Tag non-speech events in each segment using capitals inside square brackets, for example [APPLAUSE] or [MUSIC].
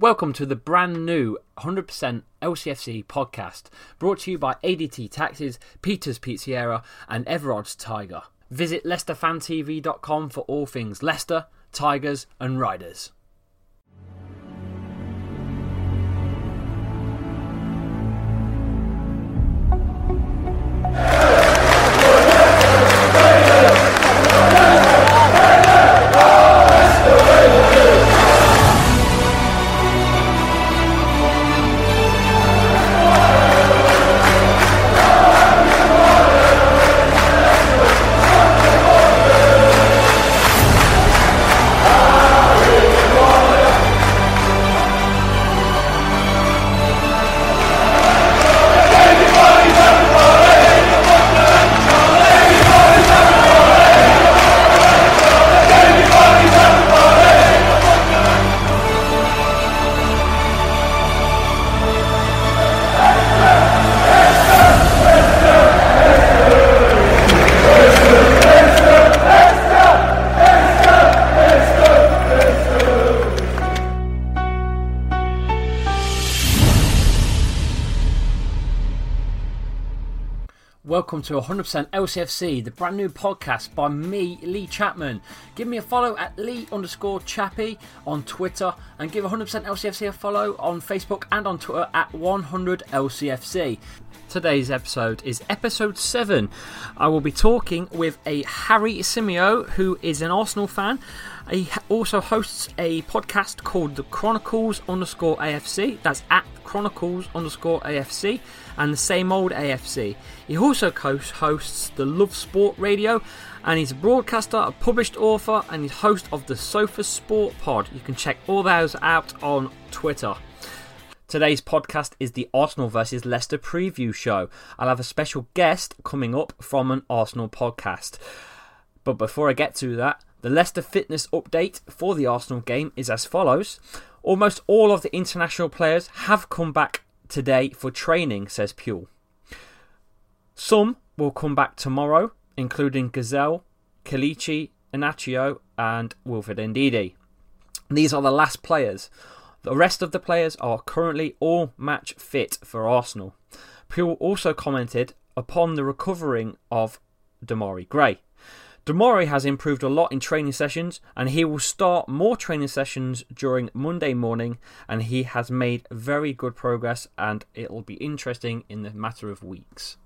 Welcome to the brand new 100% LCFC podcast, brought to you by ADT Taxes, Peter's Pizzeria, and Everard's Tiger. Visit LeicesterFanTV.com for all things Leicester, Tigers, and Riders. Welcome to 100% LCFC, the brand new podcast by me, Lee Chapman. Give me a follow at Lee underscore Chappy on Twitter and give 100% LCFC a follow on Facebook and on Twitter at 100LCFC. Today's episode is episode 7. I will be talking with a Harry Simeo, who is an Arsenal fan. He also hosts a podcast called The Chronicles underscore AFC. That's at Chronicles underscore AFC and the same old AFC. He also hosts the Love Sport Radio and he's a broadcaster, a published author, and he's host of the Sofa Sport Pod. You can check all those out on Twitter. Today's podcast is the Arsenal versus Leicester preview show. I'll have a special guest coming up from an Arsenal podcast. But before I get to that, the Leicester fitness update for the Arsenal game is as follows. Almost all of the international players have come back today for training, says Puel. Some will come back tomorrow, including Ghezzal, Kelechi, Iheanacho, and Wilfred Ndidi. These are the last players. The rest of the players are currently all match fit for Arsenal. Puel also commented upon the recovering of Demarai Gray. Demarai has improved a lot in training sessions and he will start more training sessions during Monday morning and he has made very good progress and it will be interesting in the matter of weeks.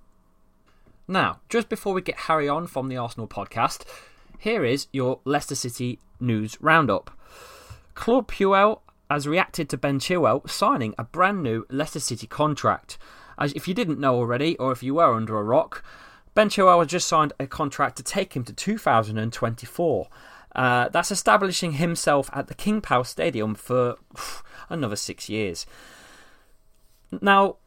Now, just before we get Harry on from the Arsenal podcast, here is your Leicester City news roundup. Claude Puel has reacted to Ben Chilwell signing a brand new Leicester City contract. As if you didn't know already, or if you were under a rock, Ben Chilwell just signed a contract to take him to 2024. Uh, that's establishing himself at the King Power Stadium for another six years. Now,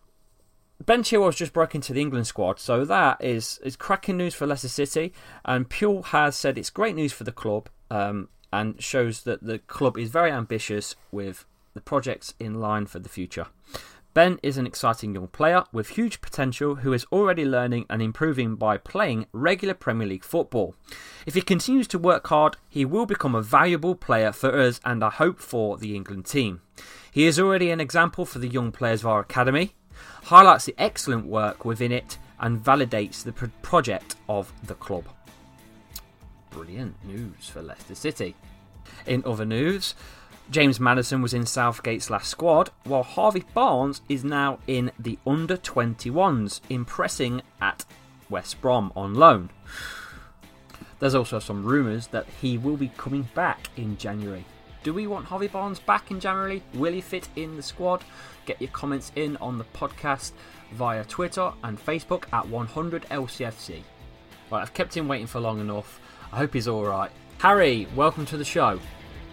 Ben Chilwell's just broke into the England squad, so that is, is cracking news for Leicester City. And Puel has said it's great news for the club um, and shows that the club is very ambitious with the projects in line for the future. Ben is an exciting young player with huge potential who is already learning and improving by playing regular Premier League football. If he continues to work hard, he will become a valuable player for us and I hope for the England team. He is already an example for the young players of our academy, highlights the excellent work within it, and validates the project of the club. Brilliant news for Leicester City. In other news, James Maddison was in Southgate's last squad, while Harvey Barnes is now in the under 21s, impressing at West Brom on loan. There's also some rumours that he will be coming back in January. Do we want Harvey Barnes back in January? Will he fit in the squad? Get your comments in on the podcast via Twitter and Facebook at 100LCFC. Right, I've kept him waiting for long enough. I hope he's alright. Harry, welcome to the show.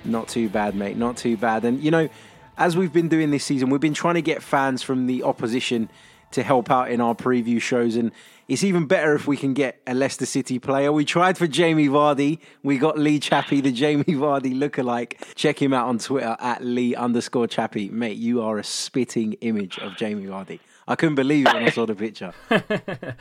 Not too bad, mate. Not too bad. And you know, as we've been doing this season, we've been trying to get fans from the opposition to help out in our preview shows. And it's even better if we can get a Leicester City player. We tried for Jamie Vardy. We got Lee Chappie, the Jamie [LAUGHS] Vardy lookalike. Check him out on Twitter at Lee underscore Chappie. Mate, you are a spitting image of Jamie Vardy. I couldn't believe it when I saw the picture. [LAUGHS]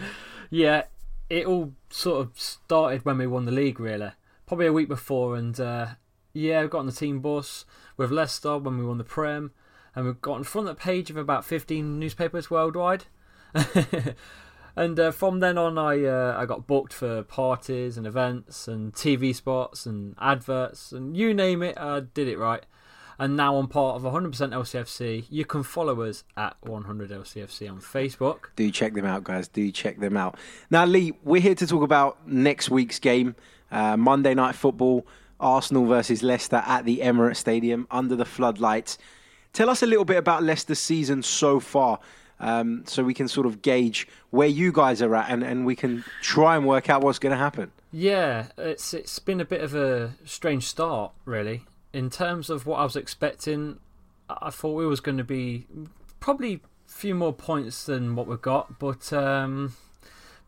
yeah, it all sort of started when we won the league, really. Probably a week before, and uh, yeah, we got on the team bus with Leicester when we won the Prem, and we got on front of the page of about 15 newspapers worldwide. [LAUGHS] and uh, from then on, I uh, I got booked for parties and events and TV spots and adverts and you name it, I did it right. And now I'm part of 100% LCFC. You can follow us at 100LCFC on Facebook. Do check them out, guys. Do check them out. Now, Lee, we're here to talk about next week's game, uh, Monday Night Football. Arsenal versus Leicester at the Emirates Stadium under the floodlights. Tell us a little bit about Leicester's season so far. Um, so we can sort of gauge where you guys are at and, and we can try and work out what's going to happen. Yeah, it's it's been a bit of a strange start, really. In terms of what I was expecting, I thought we was going to be probably a few more points than what we've got, but um,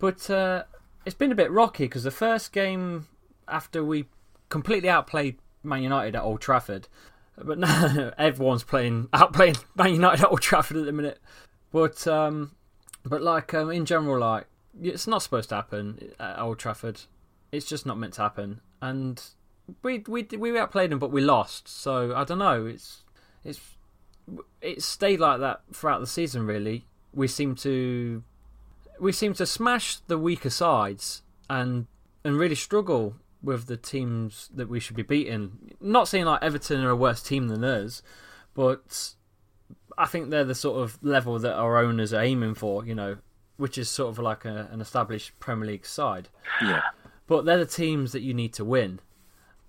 but uh, it's been a bit rocky because the first game after we completely outplayed Man United at Old Trafford. But now [LAUGHS] everyone's playing outplaying [LAUGHS] Man United at Old Trafford at the minute. But um, but like um, in general, like it's not supposed to happen at Old Trafford. It's just not meant to happen. And we we we outplayed them, but we lost. So I don't know. It's it's it stayed like that throughout the season. Really, we seem to we seem to smash the weaker sides and and really struggle with the teams that we should be beating. Not saying like Everton are a worse team than us, but I think they're the sort of level that our owners are aiming for. You know, which is sort of like a, an established Premier League side. Yeah. But they're the teams that you need to win,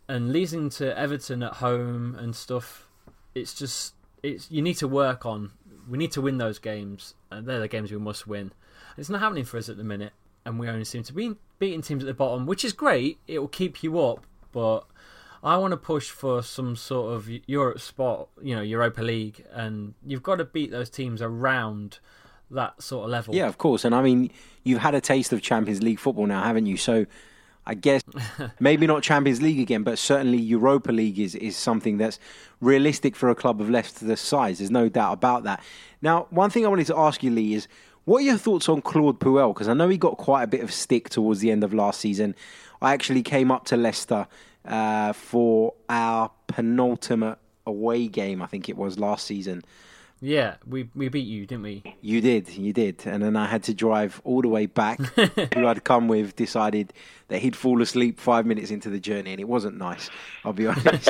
and losing to Everton at home and stuff, it's just it's you need to work on. We need to win those games, and they're the games we must win. It's not happening for us at the minute and we only seem to be beating teams at the bottom, which is great. It will keep you up, but I want to push for some sort of Europe spot, you know, Europa League, and you've got to beat those teams around that sort of level. Yeah, of course. And I mean, you've had a taste of Champions League football now, haven't you? So I guess [LAUGHS] maybe not Champions League again, but certainly Europa League is, is something that's realistic for a club of Leicester's size. There's no doubt about that. Now, one thing I wanted to ask you, Lee, is what are your thoughts on Claude Puel? Because I know he got quite a bit of stick towards the end of last season. I actually came up to Leicester uh, for our penultimate away game, I think it was last season. Yeah, we we beat you, didn't we? You did, you did. And then I had to drive all the way back. [LAUGHS] Who I'd come with decided that he'd fall asleep five minutes into the journey, and it wasn't nice, I'll be [LAUGHS] honest.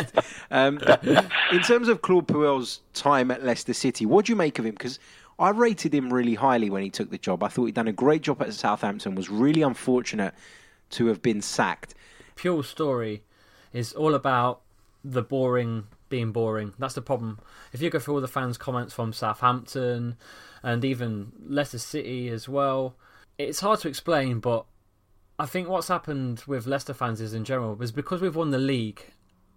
um, in terms of Claude Puel's time at Leicester City, what do you make of him? Because I rated him really highly when he took the job. I thought he'd done a great job at Southampton. Was really unfortunate to have been sacked. Pure story is all about the boring being boring. That's the problem. If you go through all the fans' comments from Southampton and even Leicester City as well, it's hard to explain. But I think what's happened with Leicester fans is in general is because we've won the league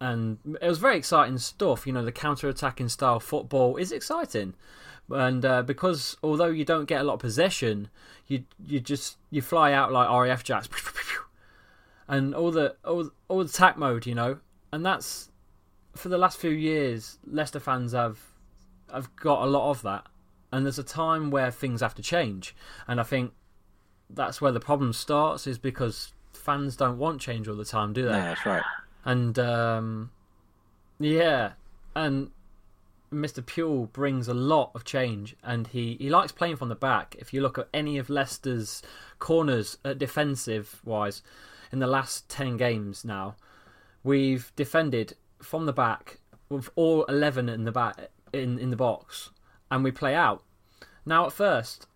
and it was very exciting stuff. You know, the counter-attacking style football is exciting and uh, because although you don't get a lot of possession, you you just you fly out like RAF jacks, [LAUGHS] and all the all all the attack mode, you know, and that's for the last few years. Leicester fans have have got a lot of that, and there's a time where things have to change, and I think that's where the problem starts is because fans don't want change all the time, do they? Yeah, that's right. And um, yeah, and Mr. Puel brings a lot of change, and he, he likes playing from the back. If you look at any of Leicester's corners, defensive wise, in the last ten games now, we've defended from the back with all eleven in the back in in the box, and we play out. Now, at first,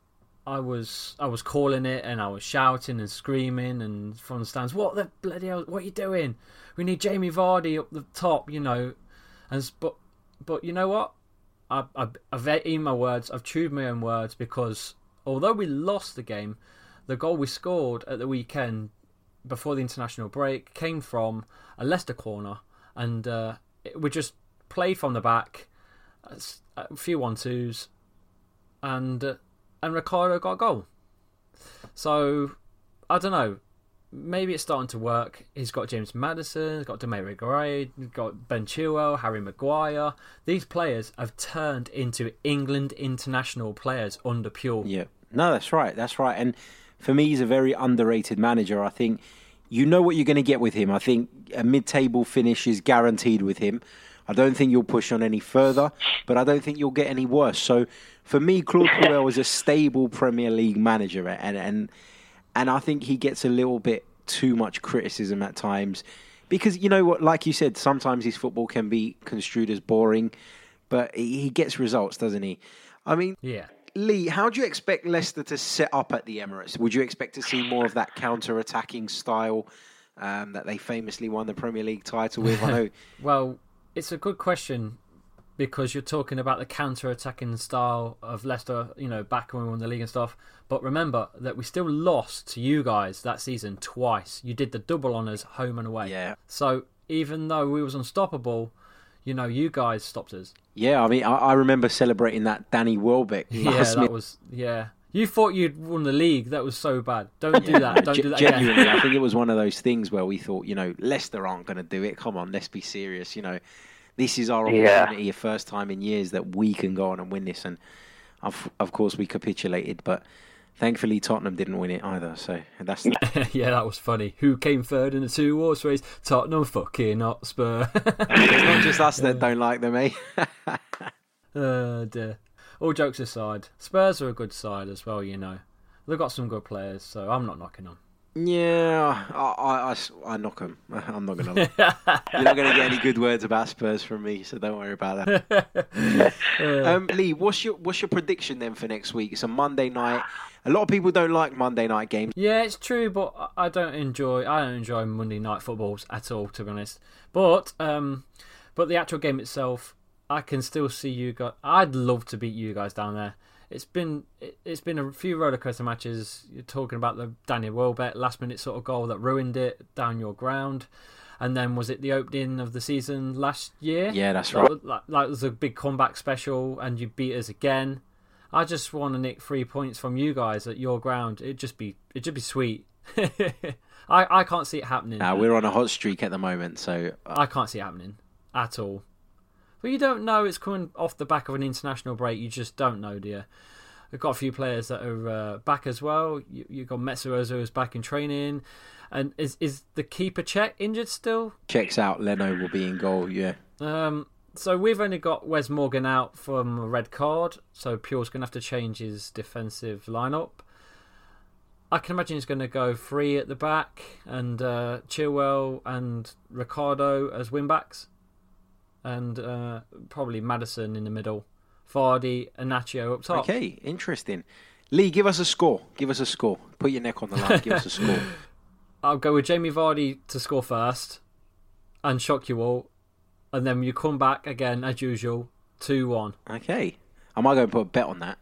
I was I was calling it and I was shouting and screaming and from the stands, what the bloody hell? What are you doing? We need Jamie Vardy up the top, you know. And but but you know what? I, I've eaten my words. I've chewed my own words because although we lost the game, the goal we scored at the weekend before the international break came from a Leicester corner, and uh, we just played from the back, a few one twos, and uh, and Ricardo got a goal. So I don't know. Maybe it's starting to work. He's got James Maddison, he's got Demarai Gray, got Ben Chilwell, Harry Maguire. These players have turned into England international players under Puel. Yeah, no, that's right. That's right. And for me, he's a very underrated manager. I think you know what you're going to get with him. I think a mid-table finish is guaranteed with him. I don't think you'll push on any further, but I don't think you'll get any worse. So for me, Claude [LAUGHS] Puel is a stable Premier League manager, and and and I think he gets a little bit too much criticism at times because you know what, like you said, sometimes his football can be construed as boring, but he gets results, doesn't he? I mean, yeah. Lee, how do you expect Leicester to set up at the Emirates? Would you expect to see more of that counter-attacking style um, that they famously won the Premier League title with? I know. [LAUGHS] well, it's a good question because you're talking about the counter-attacking style of Leicester, you know, back when we won the league and stuff. But remember that we still lost to you guys that season twice. You did the double honours home and away. Yeah. So even though we was unstoppable, you know, you guys stopped us. Yeah, I mean, I, I remember celebrating that Danny Welbeck. [LAUGHS] Yeah, that was yeah. You thought you'd won the league. That was so bad. Don't do that. Don't do that Genuinely, again. I think it was [LAUGHS] one of those things where we thought, you know, Leicester aren't going to do it. Come on, let's be serious. You know, this is our opportunity, Yeah. a first time in years that we can go on and win this. And of, of course, we capitulated, but thankfully Tottenham didn't win it either. So that's [LAUGHS] yeah, that was funny. Who came third in the two horse race? Tottenham fucking Hotspur. it's not just us that [LAUGHS] don't like them, eh? uh, [LAUGHS] dear. All jokes aside, Spurs are a good side as well. You know, they've got some good players, so I'm not knocking them. Yeah, I, I, I, I knock them. [LAUGHS] I'm not going to. You're not going to get any good words about Spurs from me, so don't worry about that. [LAUGHS] um, Lee, what's your what's your prediction then for next week? It's a Monday night. A lot of people don't like Monday night games. Yeah, it's true, but I- I don't enjoy. I don't enjoy Monday night footballs at all, to be honest. But um, but the actual game itself, I can still see you guys. I'd love to beat you guys down there. It's been it, it's been a few rollercoaster matches. You're talking about the Daniel Welbeck last minute sort of goal that ruined it down your ground, and then was it the opening of the season last year? Yeah, that's That right. like it was a big comeback special, and you beat us again. I just want to nick three points from you guys at your ground. It'd just be it'd just be sweet. [LAUGHS] I I can't see it happening. Now we're on a hot streak at the moment, so uh, I can't see it happening at all. But you don't know it's coming off the back of an international break. You just don't know, dear. We've got a few players that are uh, back as well. You, you've got Mesut Ozil who's back in training. And is is the keeper Cech injured still? Cech's out. Leno will be in goal. Yeah, Um, so we've only got Wes Morgan out from a red card, so Puel's going to have to change his defensive lineup. I can imagine he's going to go three at the back and uh, Chilwell and Ricardo as wing backs, and uh, probably Maddison in the middle, Vardy and Nacho up top. Okay, interesting. Lee, give us a score. Give us a score. Put your neck on the line. Give us a [LAUGHS] score. I'll go with Jamie Vardy to score first, and shock you all, and then you come back again as usual, two one. Okay, I might go and put a bet on that,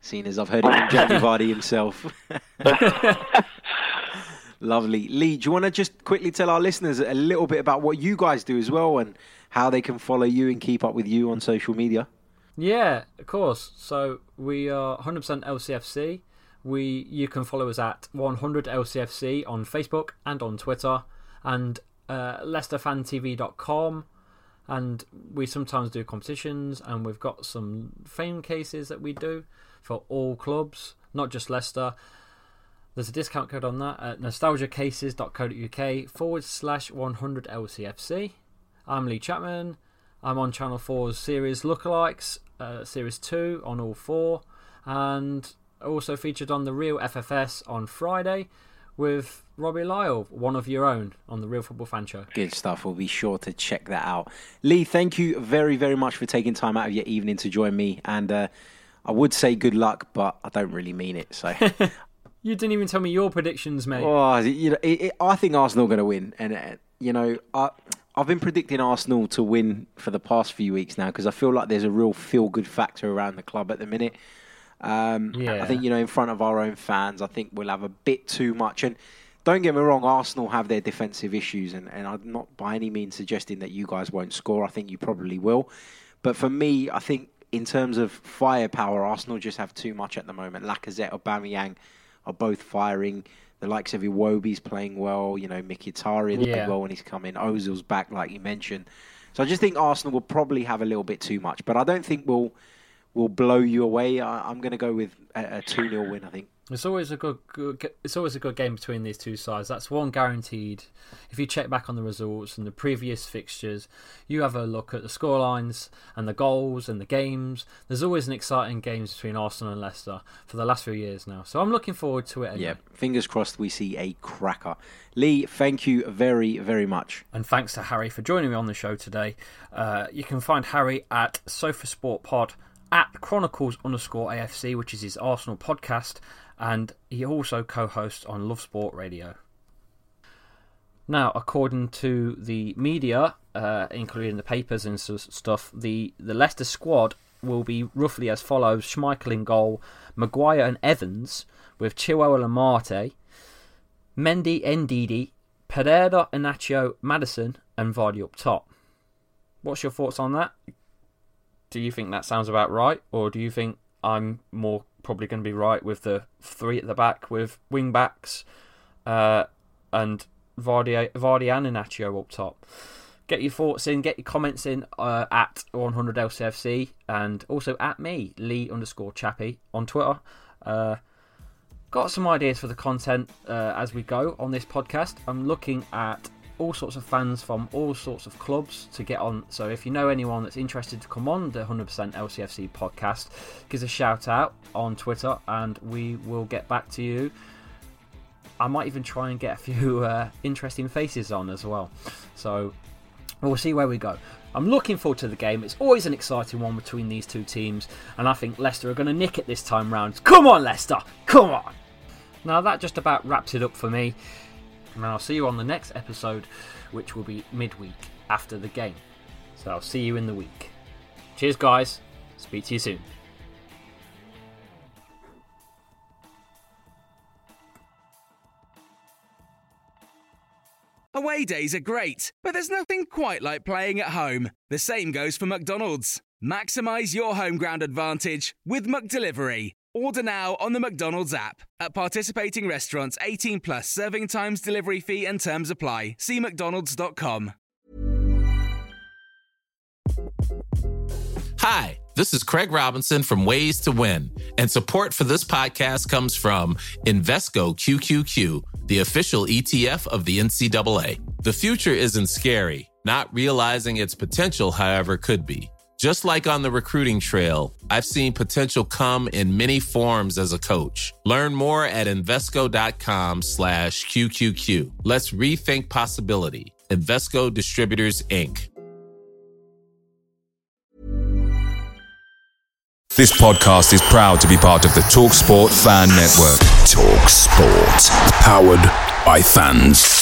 seeing as I've heard it from Jamie [LAUGHS] Vardy himself. [LAUGHS] Lovely. Lee, do you want to just quickly tell our listeners a little bit about what you guys do as well and how they can follow you and keep up with you on social media? Yeah, of course. So we are 100% LCFC. We you can follow us at 100 LCFC on Facebook and on Twitter, and uh, LeicesterFanTV.com. and we sometimes do competitions, and we've got some fame cases that we do for all clubs, not just Leicester. There's a discount code on that at nostalgiacases.co.uk forward slash 100 LCFC. I'm Lee Chapman. I'm on Channel 4's series Lookalikes, uh, Series 2 on all four, and also featured on the Real FFS on Friday with Robbie Lyle, one of your own, on the Real Football Fan Show. Good stuff. We'll be sure to check that out. Lee, thank you very, very much for taking time out of your evening to join me. And uh, I would say good luck, but I don't really mean it. So. [LAUGHS] you didn't even tell me your predictions, mate. Oh, you know, it, it, I think Arsenal are going to win, and uh, you know, I, I've been predicting Arsenal to win for the past few weeks now because I feel like there's a real feel-good factor around the club at the minute. Um, Yeah. I think you know, in front of our own fans, I think we'll have a bit too much. And don't get me wrong, Arsenal have their defensive issues, and, and I'm not by any means suggesting that you guys won't score. I think you probably will, but for me, I think in terms of firepower, Arsenal just have too much at the moment. Lacazette, Aubameyang are both firing. The likes of Iwobi's playing well. You know, Mkhitaryan Yeah. playing well when he's coming. Ozil's back, like you mentioned. So I just think Arsenal will probably have a little bit too much, but I don't think we'll will blow you away. I, I'm going to go with a, a two 0 win. I think. It's always a good, good. It's always a good game between these two sides. That's one guaranteed. If you check back on the results and the previous fixtures, you have a look at the scorelines and the goals and the games. There's always an exciting games between Arsenal and Leicester for the last few years now. So I'm looking forward to it. Anyway. Yeah, fingers crossed we see a cracker. Lee, thank you very, very much. And thanks to Harry for joining me on the show today. Uh, you can find Harry at Sofa Sport Pod at Chronicles underscore AFC, which is his Arsenal podcast, and he also co-hosts on Love Sport Radio. Now, according to the media, uh, including the papers and stuff, the, the Leicester squad will be roughly as follows: Schmeichel in goal, Maguire and Evans, with Chilwell and Marte, Mendy, Ndidi, Pereira, Iheanacho, Maddison, and Vardy up top. What's your thoughts on that? Do you think that sounds about right, or do you think I'm more probably going to be right with the three at the back with wing backs uh, and Vardy, Vardy and Iheanacho up top? Get your thoughts in, get your comments in uh, at 100LCFC and also at me, Lee underscore Chappy on Twitter. Uh, got some ideas for the content uh, as we go on this podcast. I'm looking at all sorts of fans from all sorts of clubs to get on. So if you know anyone that's interested to come on the 100% LCFC podcast, give us a shout out on Twitter and we will get back to you. I might even try and get a few [LAUGHS] uh, interesting faces on as well. So we'll see where we go. I'm looking forward to the game. It's always an exciting one between these two teams, and I think Leicester are going to nick it this time round. Come on, Leicester! Come on! Now that just about wraps it up for me, and I'll see you on the next episode, which will be midweek after the game. So I'll see you in the week. Cheers, guys. Speak to you soon. Away days are great, but there's nothing quite like playing at home. The same goes for McDonald's. Maximize your home ground advantage with McDelivery. Order now on the McDonald's app. At participating restaurants, 18 plus serving times, delivery fee, and terms apply. See McDonald's.com. Hi, this is Craig Robinson from Ways to Win, and support for this podcast comes from Invesco QQQ, the official ETF of the NCAA. The future isn't scary. Not realizing its potential, however, could be. Just like on the recruiting trail, I've seen potential come in many forms as a coach. Learn more at Invesco.com slash QQQ. Let's rethink possibility. Invesco Distributors, Inc. This podcast is proud to be part of the TalkSport Fan Network. Talk Sport. Powered by fans.